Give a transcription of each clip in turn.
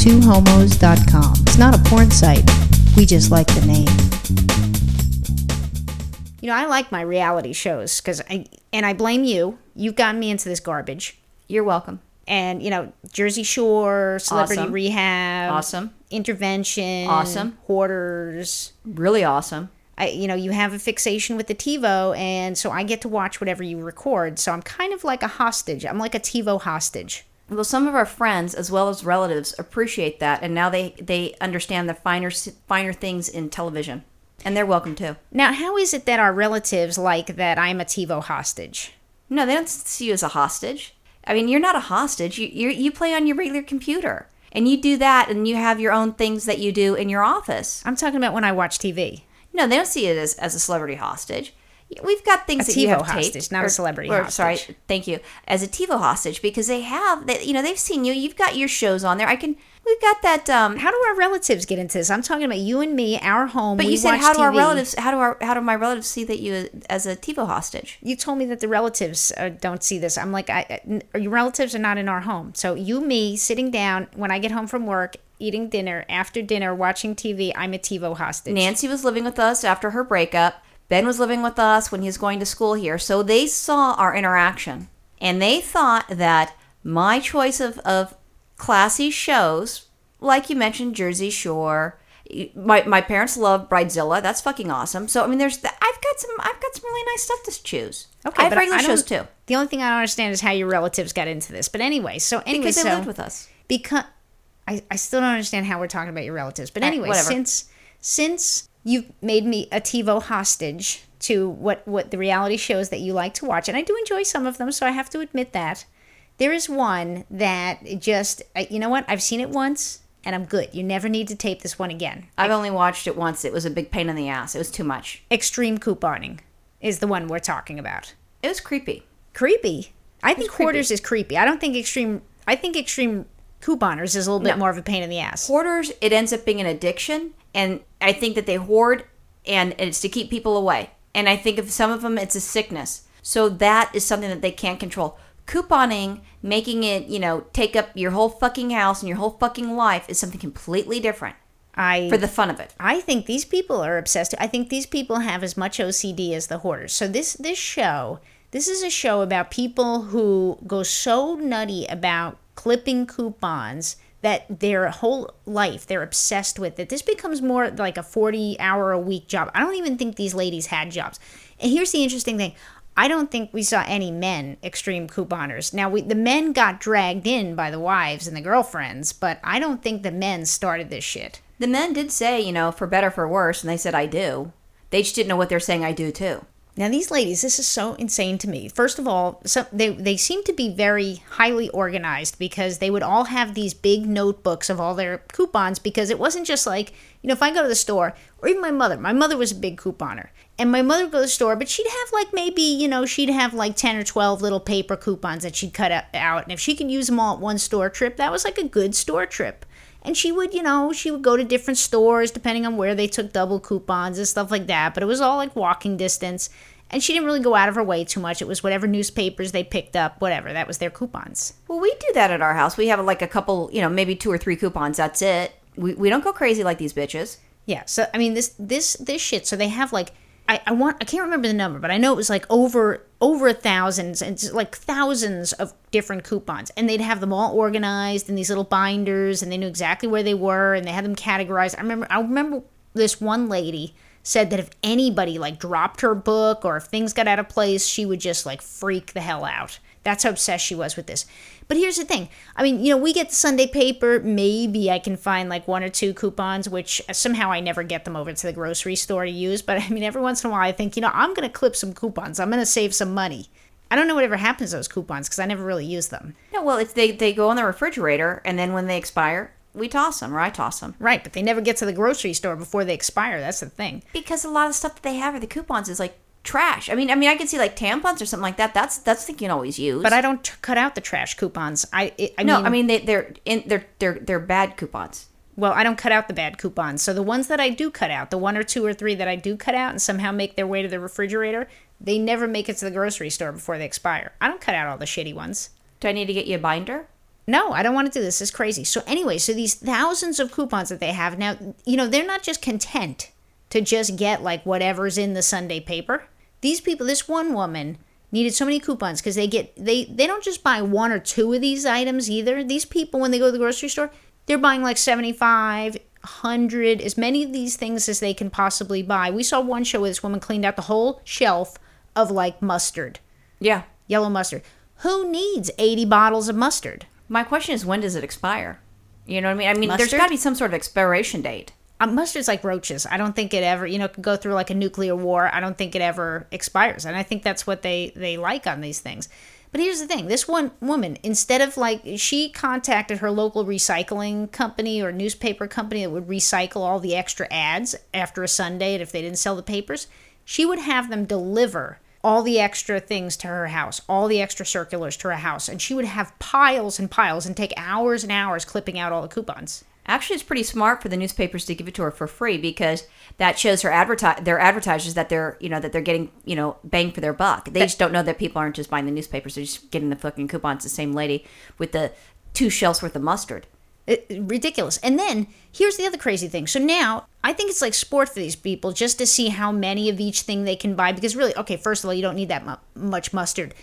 twohomos.com. It's not a porn site. We just like the name. You know, I like my reality shows because I, and I blame you. You've gotten me into this garbage. You're welcome. And, you know, Jersey Shore, Celebrity Awesome. Rehab, Awesome. Intervention, Awesome. Hoarders. Really awesome. I, you know, you have a fixation with the TiVo, and so I get to watch whatever you record. So I'm kind of like a hostage. I'm like a TiVo hostage. Well, some of our friends as well as relatives appreciate that, and now they they understand the finer finer things in television, and they're welcome too. Now, how is it that our relatives like that I'm a TiVo hostage? No, they don't see you as a hostage. I mean, you're not a hostage. You you you play on your regular computer, and you do that, and you have your own things that you do in your office. I'm talking about when I watch TV. No, they don't see it as, as a celebrity hostage. We've got things A that you TiVo have taped, hostage, not a celebrity or, Sorry, thank you. As a TiVo hostage, because they have, they, you know, they've seen you. You've got your shows on there. I can. We've got that. Um, How do our relatives get into this? I'm talking about you and me, our home. but you said how do our relatives? How do our how do my relatives see that you as a TiVo hostage? You told me that the relatives uh, don't see this. I'm like, I, I- your relatives are not in our home. So you, me, sitting down when I get home from work, eating dinner, after dinner, watching TV. I'm a TiVo hostage. Nancy was living with us after her breakup. Ben was living with us when he was going to school here. So they saw our interaction and they thought that my choice of, of classy shows, like you mentioned, Jersey Shore, my, my parents love Bridezilla. That's fucking awesome. So I mean, there's the, I've got some I've got some really nice stuff to choose. Okay, I have but regular don't- shows too The only thing I don't understand is how your relatives got into this. But anyway, so anyway, because they so lived with us. because I, I still don't understand how we're talking about your relatives. But right, anyway, whatever. since since you've made me a TiVo hostage to what what the reality shows that you like to watch, and I do enjoy some of them, so I have to admit that there is one that just you know what I've seen it once and I'm good. You never need to tape this one again. I've only watched it once. It was a big pain in the ass. It was too much. Extreme couponing is the one we're talking about. It was creepy. Creepy. I think creepy. hoarders is creepy. I don't think extreme. I think extreme couponers is a little bit No. more of a pain in the ass. Hoarders, it ends up being an addiction and i think that they hoard and it's to keep people away and i think of some of them it's a sickness so that is something that they can't control couponing making it you know take up your whole fucking house and your whole fucking life is something completely different I for the fun of it I think these people are obsessed. I think these people have as much OCD as the hoarders. So this this show, this is a show about people who go so nutty about clipping coupons that their whole life they're obsessed with it. This becomes more like a 40 hour a week job. I don't even think these ladies had jobs. And here's the interesting thing. I don't think we saw any men extreme couponers. Now we the men got dragged in by the wives and the girlfriends, but I don't think the men started this shit. the men did say you know for better for worse and they said i do they just didn't know what they're saying i do too Now these ladies, this is so insane to me. First of all, so they they seem to be very highly organized because they would all have these big notebooks of all their coupons because it wasn't just like, you know, if I go to the store or even my mother, my mother was a big couponer. And my mother would go to the store, but she'd have like maybe, you know, she'd have like 10 or 12 little paper coupons that she'd cut out- out. And if she could use them all at one store trip, that was like a good store trip. And she would, you know, she would go to different stores depending on where they took double coupons and stuff like that. But it was all like walking distance. And she didn't really go out of her way too much. It was whatever newspapers they picked up, whatever. That was their coupons. well we do that at our house we have like a couple you know maybe two or three coupons that's it we, we don't go crazy like these bitches Yeah. So I mean this this this shit. So they have like I, I want I can't remember the number, but I know it was like over over thousands and like thousands of different coupons. And they'd have them all organized in these little binders and they knew exactly where they were and they had them categorized. I remember I remember this one lady said that if anybody like dropped her book or if things got out of place, she would just like freak the hell out. That's how obsessed she was with this. But here's the thing. I mean, you know, we get the Sunday paper. Maybe I can find like one or two coupons, which somehow I never get them over to the grocery store to use. But I mean, every once in a while, I think, you know, I'm going to clip some coupons. I'm going to save some money. I don't know whatever happens to those coupons because I never really use them. No, well, it's they they go in the refrigerator, and then when they expire, we toss them, or I toss them. Right, but they never get to the grocery store before they expire. That's the thing. Because a lot of stuff that they have are the coupons is like trash. I mean, I mean, I could see like tampons or something like that. That's that's the thing you can always use. But I don't t- cut out the trash coupons. I it, I no, mean, I mean they they're in they're they're they're bad coupons. well, I don't cut out the bad coupons. So the ones that I do cut out, the one or two or three that I do cut out and somehow make their way to the refrigerator, they never make it to the grocery store before they expire. I don't cut out all the shitty ones. Do I need to get you a binder? no, I don't want to do this. It's crazy. So anyway, so these thousands of coupons that they have now, you know, they're not just content to just get like whatever's in the Sunday paper. These people, this one woman needed so many coupons because they get they they don't just buy one or two of these items either. These people when they go to the grocery store, they're buying like 75, 100, as many of these things as they can possibly buy. We saw one show where this woman cleaned out the whole shelf of like mustard, Yeah. yellow mustard. Who needs 80 bottles of mustard? My question is, when does it expire? You know what I mean? I mean, there's got to be some sort of expiration date. Uh, mustard's like roaches. I don't think it ever, you know, go through like a nuclear war. I don't think it ever expires, and I think that's what they they like on these things. But here's the thing: this one woman, instead of like, she contacted her local recycling company or newspaper company that would recycle all the extra ads after a Sunday, and if they didn't sell the papers, she would have them deliver all the extra things to her house, all the extra circulars to her house, and she would have piles and piles and take hours and hours clipping out all the coupons. Actually, it's pretty smart for the newspapers to give it to her for free because that shows her adverti- their advertisers that they're you know that they're getting you know bang for their buck. They just don't know that people aren't just buying the newspapers; they're just getting the fucking coupons. The same lady with the two shelves worth of mustard. It- ridiculous. And then here's the other crazy thing. So now I think it's like sport for these people just to see how many of each thing they can buy because really, okay, first of all, you don't need that mu- much mustard.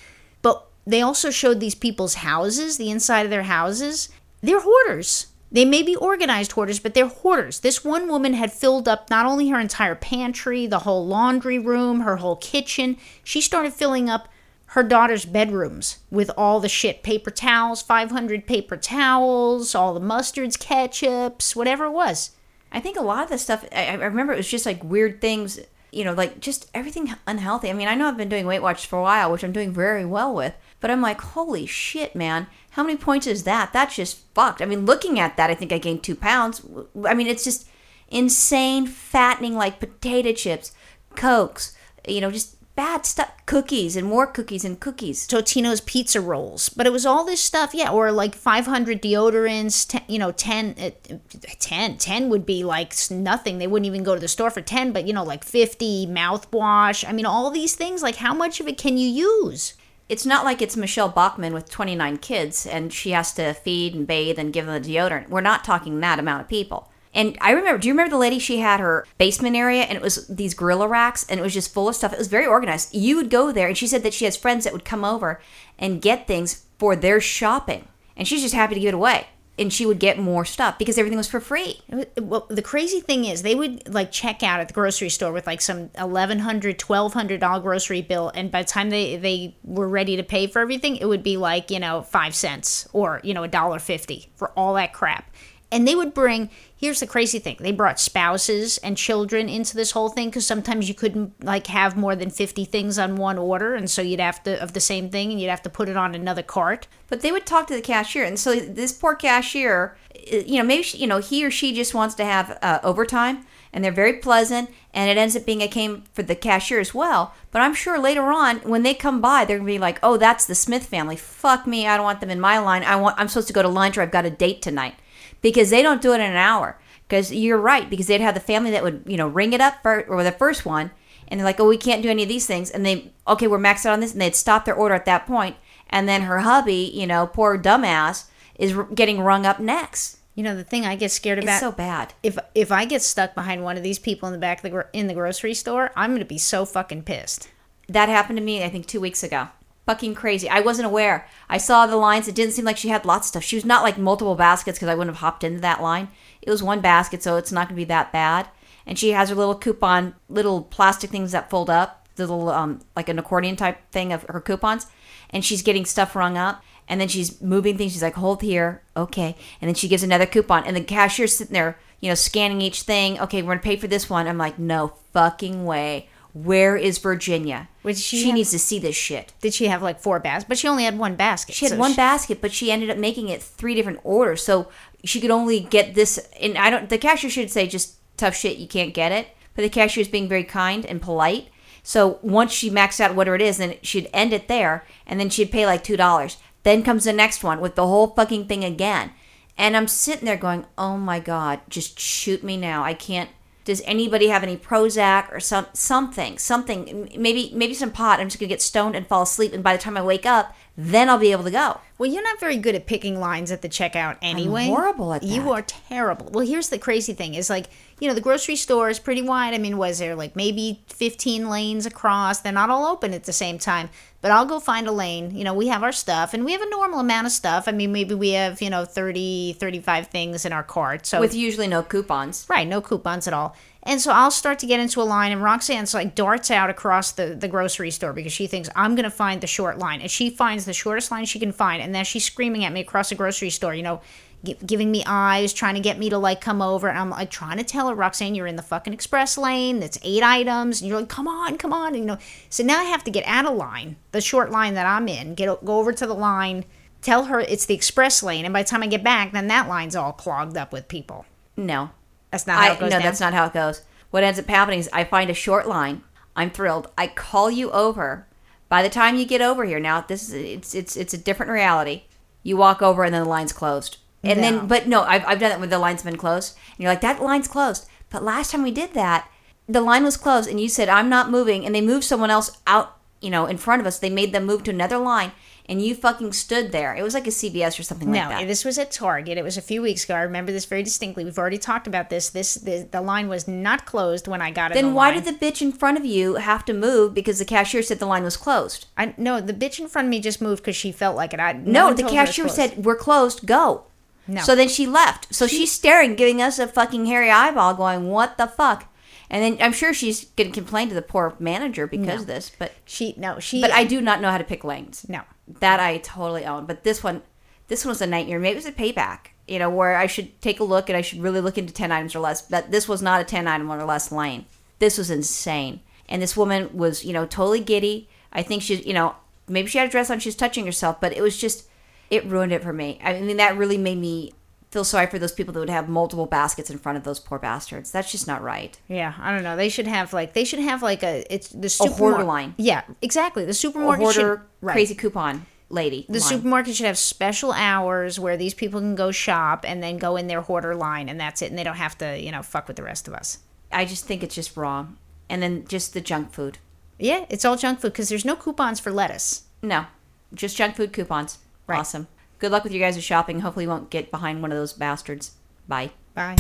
But they also showed these people's houses, the inside of their houses. They're hoarders. They may be organized hoarders, but they're hoarders. This one woman had filled up not only her entire pantry, the whole laundry room, her whole kitchen, she started filling up her daughter's bedrooms with all the shit paper towels, 500 paper towels, all the mustards, ketchups, whatever it was. I think a lot of this stuff. I, I remember it was just like weird things. You know, like just everything unhealthy. I mean, I know I've been doing Weight Watchers for a while, which I'm doing very well with. But I'm like, holy shit, man! How many points is that? That's just fucked. I mean, looking at that, I think I gained two pounds. I mean, it's just insane, fattening like potato chips, cokes. You know, just bad stuff. Cookies and more cookies and cookies. Totino's pizza rolls, but it was all this stuff, yeah, or like 500 deodorants, 10, you know, 10, uh, 10, 10 would be like nothing. They wouldn't even go to the store for 10, but you know, like 50 mouthwash. I mean, all these things, like how much of it can you use? It's not like it's Michele Bachmann with 29 kids and she has to feed and bathe and give them the deodorant. We're not talking that amount of people. And I remember, do you remember the lady? She had her basement area and it was these gorilla racks and it was just full of stuff. It was very organized. You would go there and she said that she has friends that would come over and get things for their shopping. And she's just happy to give it away. And she would get more stuff because everything was for free. Well, the crazy thing is, they would like check out at the grocery store with like some eleven hundred, twelve hundred dollar grocery bill, and by the time they they were ready to pay for everything, it would be like you know five cents or you know a dollar fifty for all that crap. And they would bring. Here's the crazy thing: they brought spouses and children into this whole thing because sometimes you couldn't like have more than fifty things on one order, and so you'd have to of the same thing, and you'd have to put it on another cart. But they would talk to the cashier, and so this poor cashier, uh, you know, maybe she, you know he or she just wants to have uh, overtime, and they're very pleasant, and it ends up being a came for the cashier as well. But I'm sure later on, when they come by, they're gonna be like, "Oh, that's the Smith family. Fuck me, I don't want them in my line. I want I'm supposed to go to lunch, or I've got a date tonight," because they don't do it in an hour. Because you're right, because they'd have the family that would you know ring it up for or the first one, and they're like, "Oh, we can't do any of these things," and they okay, we're maxed out on this, and they'd stop their order at that point. and then her hubby, you know, poor dumbass, is r- getting rung up next. You know the thing I get scared about. It's so bad. if if I get stuck behind one of these people in the back of the gro- in the grocery store, I'm gonna be so fucking pissed. That happened to me, I think, two weeks ago. Fucking crazy. I wasn't aware. I saw the lines. It didn't seem like she had lots of stuff. She was not like multiple baskets because I wouldn't have hopped into that line. It was one basket, so it's not going to be that bad. And she has her little coupon, little plastic things that fold up, little, um, like an accordion type thing of her coupons. And she's getting stuff rung up. And then she's moving things. She's like, hold here. Okay. And then she gives another coupon. And the cashier's sitting there, you know, scanning each thing. Okay, we're going to pay for this one. I'm like, no fucking way. Where is Virginia? Would she she have- needs to see this shit. Did she have like four baskets? But she only had one basket. She had so one basket, but she ended up making it three different orders. So she could only get this. And I don't. The cashier should say just tough shit. You can't get it. But the cashier is being very kind and polite. So once she maxed out whatever it is, then she'd end it there, and then she'd pay like two dollars. Then comes the next one with the whole fucking thing again. And I'm sitting there going, "Oh my god, just shoot me now! I can't." Does anybody have any Prozac or some something, something? Maybe maybe some pot. I'm just gonna get stoned and fall asleep, and by the time I wake up, then I'll be able to go. Well, you're not very good at picking lines at the checkout anyway. horrible at that. You are terrible. Well, here's the crazy thing is like, you know, the grocery store is pretty wide. I mean, was there like maybe 15 lanes across? They're not all open at the same time. But I'll go find a lane. You know, we have our stuff and we have a normal amount of stuff. I mean, maybe we have, you know, 30, 35 things in our cart. So With usually no coupons. Right, no coupons at all. And so I'll start to get into a line, and Roxanne's like darts out across the, the grocery store because she thinks I'm going to find the short line. And she finds the shortest line she can find. And then she's screaming at me across the grocery store, you know, giving me eyes, trying to get me to like come over. And I'm like trying to tell her, Roxanne, you're in the fucking express lane. That's eight items. And you're like, come on, come on. And, you know, so now I have to get out of line, the short line that I'm in, get go over to the line, tell her it's the express lane. And by the time I get back, then that line's all clogged up with people. No. That's not how I, it goes no, down. that's not how it goes. What ends up happening is I find a short line. I'm thrilled. I call you over. By the time you get over here, now this is it's it's it's a different reality. You walk over and then the line's closed. And No. then, but no, I've, I've done it when the line's been closed. And you're like, that line's closed. But last time we did that, the line was closed, and you said, I'm not moving. And they moved someone else out, you know, in front of us. They made them move to another line, and you fucking stood there. It was like a CVS or something No, like that. No, this was at Target. It was a few weeks ago. I remember this very distinctly. We've already talked about this. This the, the line was not closed when I got it. then why did the bitch in front of you have to move because the cashier said the line was closed? I no the bitch in front of me just moved because she felt like it. I No, one the told her it was cashier said, We're closed, go. No. So then she left. So she's staring, giving us a fucking hairy eyeball, going, What the fuck? And then I'm sure she's going to complain to the poor manager because of this. But she no she. but I do not know how to pick lanes. no. That I totally own. But this one, this one was a nightmare. Maybe it was a payback, you know, where I should take a look and I should really look into 10 items or less. But this was not a 10 item or less lane. This was insane. And this woman was, you know, totally giddy. I think she's, you know, maybe she had a dress on, she was touching herself, but it was just, it ruined it for me. I mean, that really made me feel sorry for those people that would have multiple baskets in front of those poor bastards. That's just not right. Yeah, I don't know. They should have like they should have like a it's the hoarder supermarket line. Yeah, exactly. The supermarket hoarder, should right. crazy coupon lady. The line. supermarket should have special hours where these people can go shop and then go in their hoarder line and that's it and they don't have to, you know, fuck with the rest of us. I just think it's just wrong. And then just the junk food. Yeah, it's all junk food because there's no coupons for lettuce. No, just junk food coupons. Right. Awesome. Good luck with you guys' shopping. Hopefully, you won't get behind one of those bastards. Bye. Bye.